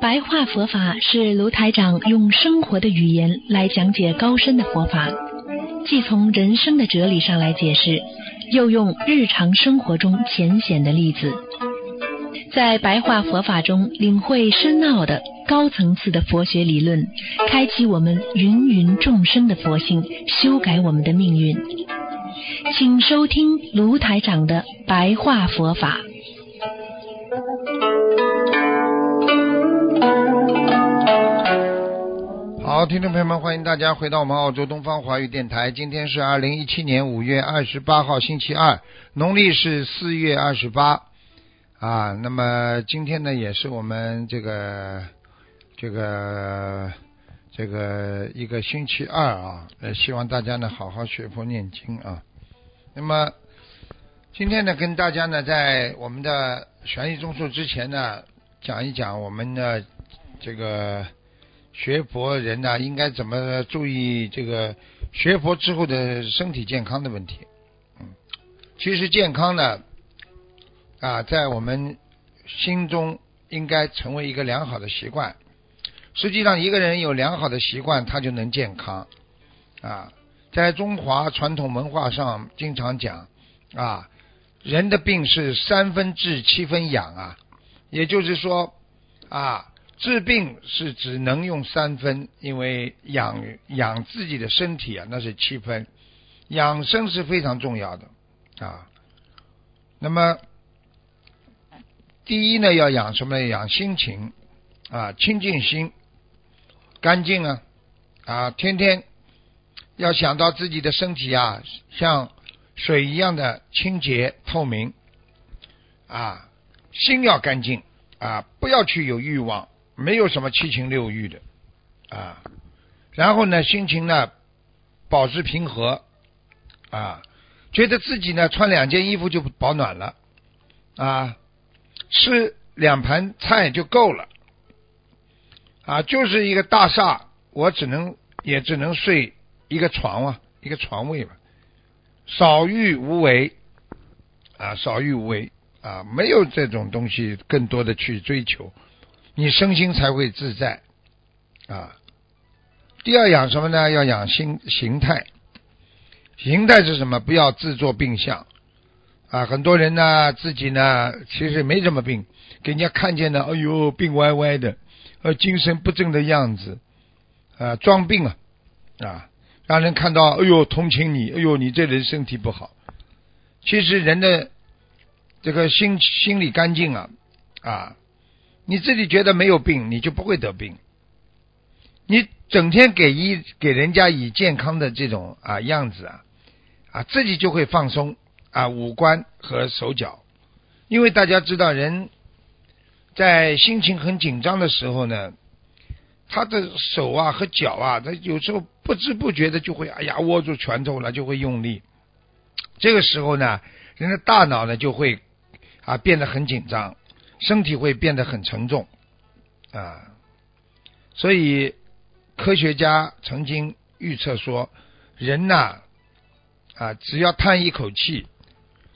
白话佛法是卢台长用生活的语言来讲解高深的佛法，既从人生的哲理上来解释，又用日常生活中浅显的例子，在白话佛法中领会深奥的高层次的佛学理论，开启我们芸芸众生的佛性，修改我们的命运。请收听卢台长的白话佛法。好，听众朋友们，欢迎大家回到我们澳洲东方华语电台。今天是二零一七年五月二十八号，星期二，农历是四月二十八啊。那么今天呢，也是我们这个这个这个一个星期二啊。呃，希望大家呢好好学佛念经啊。那么今天呢，跟大家呢在我们的悬疑综述之前呢，讲一讲我们的这个。学佛人呢，应该怎么注意这个学佛之后的身体健康的问题？嗯，其实健康呢，啊，在我们心中应该成为一个良好的习惯。实际上，一个人有良好的习惯，他就能健康。啊，在中华传统文化上，经常讲啊，人的病是三分治，七分养啊，也就是说啊。治病是只能用三分，因为养养自己的身体啊，那是七分。养生是非常重要的啊。那么，第一呢，要养什么？养心情啊，清净心，干净啊啊，天天要想到自己的身体啊，像水一样的清洁透明啊，心要干净啊，不要去有欲望。没有什么七情六欲的啊，然后呢，心情呢保持平和啊，觉得自己呢穿两件衣服就保暖了啊，吃两盘菜就够了啊，就是一个大厦，我只能也只能睡一个床啊，一个床位嘛，少欲无为啊，少欲无为啊，没有这种东西更多的去追求。你身心才会自在啊！第二养什么呢？要养心形态。形态是什么？不要自作病相啊！很多人呢，自己呢，其实没什么病，给人家看见呢，哎呦，病歪歪的，呃，精神不正的样子啊，装病啊啊，让人看到，哎呦，同情你，哎呦，你这人身体不好。其实人的这个心心理干净啊啊。你自己觉得没有病，你就不会得病。你整天给一给人家以健康的这种啊样子啊啊，自己就会放松啊五官和手脚。因为大家知道，人在心情很紧张的时候呢，他的手啊和脚啊，他有时候不知不觉的就会哎呀握住拳头了，就会用力。这个时候呢，人的大脑呢就会啊变得很紧张。身体会变得很沉重啊，所以科学家曾经预测说，人呐啊，只要叹一口气，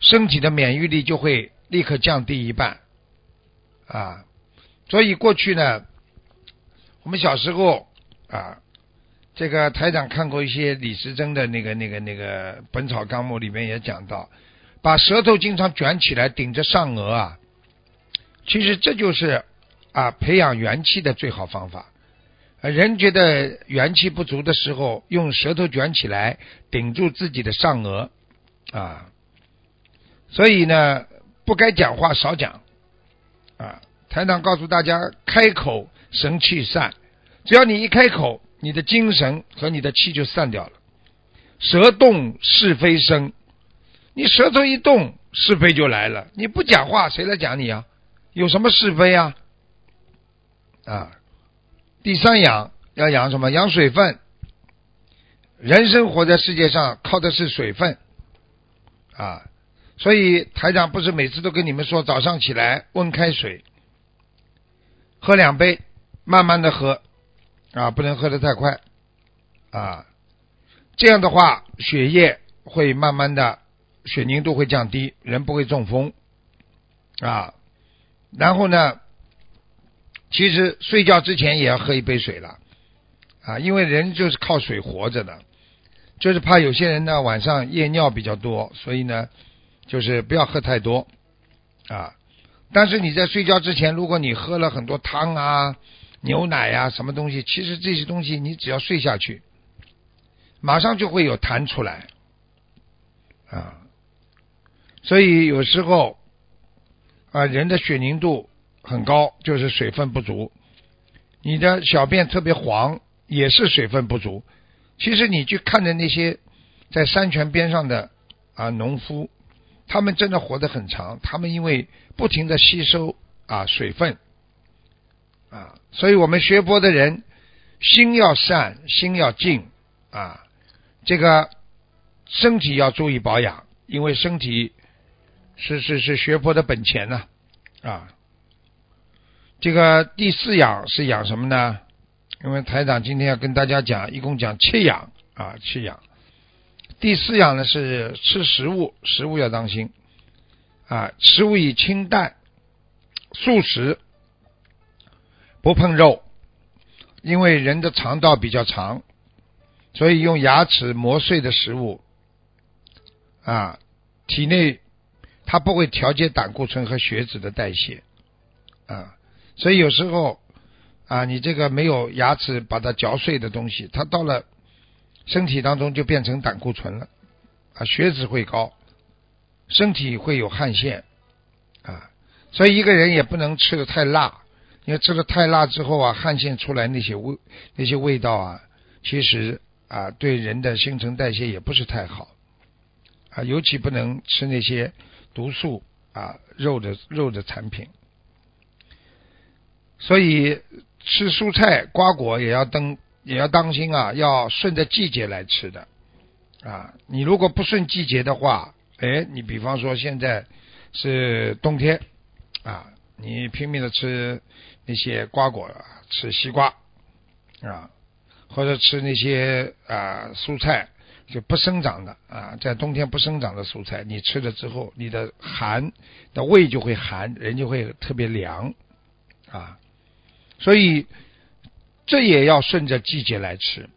身体的免疫力就会立刻降低一半啊。所以过去呢，我们小时候啊，这个台长看过一些李时珍的那个、那个、那个《本草纲目》里面也讲到，把舌头经常卷起来顶着上颚啊。其实这就是啊，培养元气的最好方法。人觉得元气不足的时候，用舌头卷起来顶住自己的上颚啊。所以呢，不该讲话少讲啊。台长告诉大家，开口神气散，只要你一开口，你的精神和你的气就散掉了。舌动是非生，你舌头一动，是非就来了。你不讲话，谁来讲你啊？有什么是非啊？啊，第三养要养什么？养水分。人生活在世界上靠的是水分啊，所以台长不是每次都跟你们说，早上起来温开水，喝两杯，慢慢的喝啊，不能喝的太快啊。这样的话，血液会慢慢的血凝度会降低，人不会中风啊。然后呢，其实睡觉之前也要喝一杯水了啊，因为人就是靠水活着的，就是怕有些人呢晚上夜尿比较多，所以呢，就是不要喝太多啊。但是你在睡觉之前，如果你喝了很多汤啊、牛奶呀什么东西，其实这些东西你只要睡下去，马上就会有痰出来啊。所以有时候啊，人的血凝度很高，就是水分不足；你的小便特别黄，也是水分不足。其实你去看着那些在山泉边上的啊农夫。他们真的活得很长，他们因为不停的吸收啊水分啊，所以我们学佛的人心要善，心要静啊，这个身体要注意保养，因为身体是是是学佛的本钱呢啊。这个第四养是养什么呢？因为台长今天要跟大家讲，一共讲七养啊，七养。第四样呢是吃食物，食物要当心啊，食物以清淡、素食，不碰肉，因为人的肠道比较长，所以用牙齿磨碎的食物啊，体内它不会调节胆固醇和血脂的代谢啊，所以有时候啊，你这个没有牙齿把它嚼碎的东西，它到了。身体当中就变成胆固醇了，啊，血脂会高，身体会有汗腺，啊，所以一个人也不能吃的太辣，因为吃的太辣之后啊，汗腺出来那些味那些味道啊，其实啊对人的新陈代谢也不是太好，啊，尤其不能吃那些毒素啊肉的肉的产品，所以吃蔬菜瓜果也要登。也要当心啊，要顺着季节来吃的啊。你如果不顺季节的话，哎，你比方说现在是冬天啊，你拼命的吃那些瓜果，吃西瓜啊，或者吃那些啊蔬菜就不生长的啊，在冬天不生长的蔬菜，你吃了之后，你的寒的胃就会寒，人就会特别凉啊，所以。这也要顺着季节来吃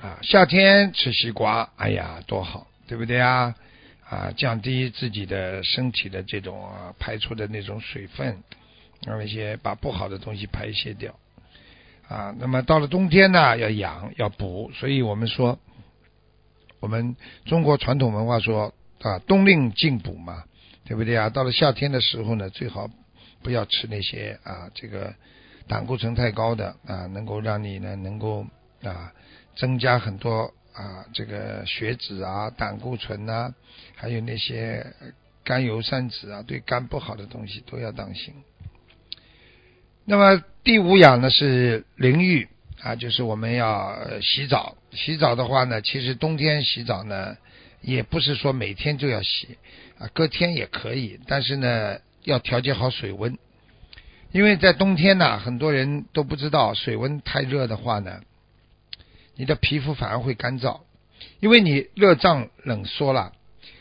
啊！夏天吃西瓜，哎呀，多好，对不对啊？啊，降低自己的身体的这种啊排出的那种水分，让一些把不好的东西排泄掉啊。那么到了冬天呢，要养要补，所以我们说，我们中国传统文化说啊，冬令进补嘛，对不对啊？到了夏天的时候呢，最好不要吃那些啊，这个。胆固醇太高的啊，能够让你呢能够啊增加很多啊这个血脂啊、胆固醇呐，还有那些甘油三酯啊，对肝不好的东西都要当心。那么第五养呢是淋浴啊，就是我们要洗澡。洗澡的话呢，其实冬天洗澡呢也不是说每天就要洗啊，隔天也可以，但是呢要调节好水温。因为在冬天呢，很多人都不知道水温太热的话呢，你的皮肤反而会干燥，因为你热胀冷缩了，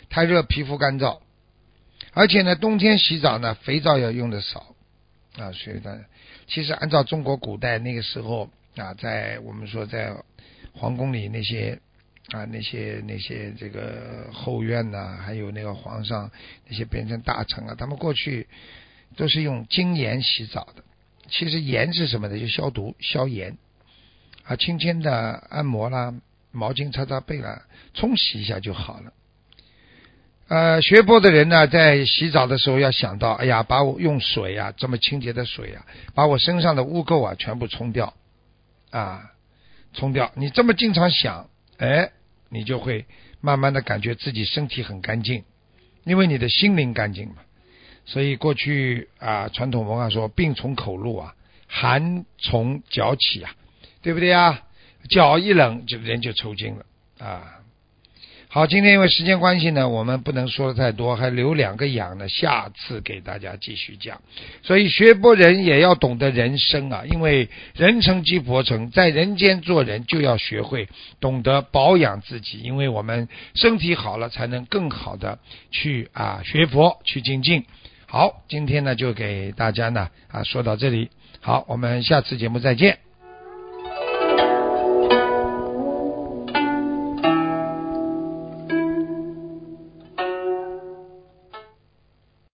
太热皮肤干燥，而且呢，冬天洗澡呢，肥皂要用的少啊，所以呢，其实按照中国古代那个时候啊，在我们说在皇宫里那些啊那些那些这个后院呐，还有那个皇上那些变成大臣啊，他们过去。都是用精盐洗澡的，其实盐是什么呢？就消毒、消炎啊，轻轻的按摩啦，毛巾擦擦背啦，冲洗一下就好了。呃，学波的人呢，在洗澡的时候要想到，哎呀，把我用水啊，这么清洁的水啊，把我身上的污垢啊全部冲掉啊，冲掉。你这么经常想，哎，你就会慢慢的感觉自己身体很干净，因为你的心灵干净嘛。所以过去啊，传统文化说病从口入啊，寒从脚起啊，对不对啊？脚一冷，就人就抽筋了啊。好，今天因为时间关系呢，我们不能说的太多，还留两个养呢，下次给大家继续讲。所以学佛人也要懂得人生啊，因为人成即佛成，在人间做人就要学会懂得保养自己，因为我们身体好了，才能更好的去啊学佛去精进。好，今天呢就给大家呢啊说到这里，好，我们下次节目再见。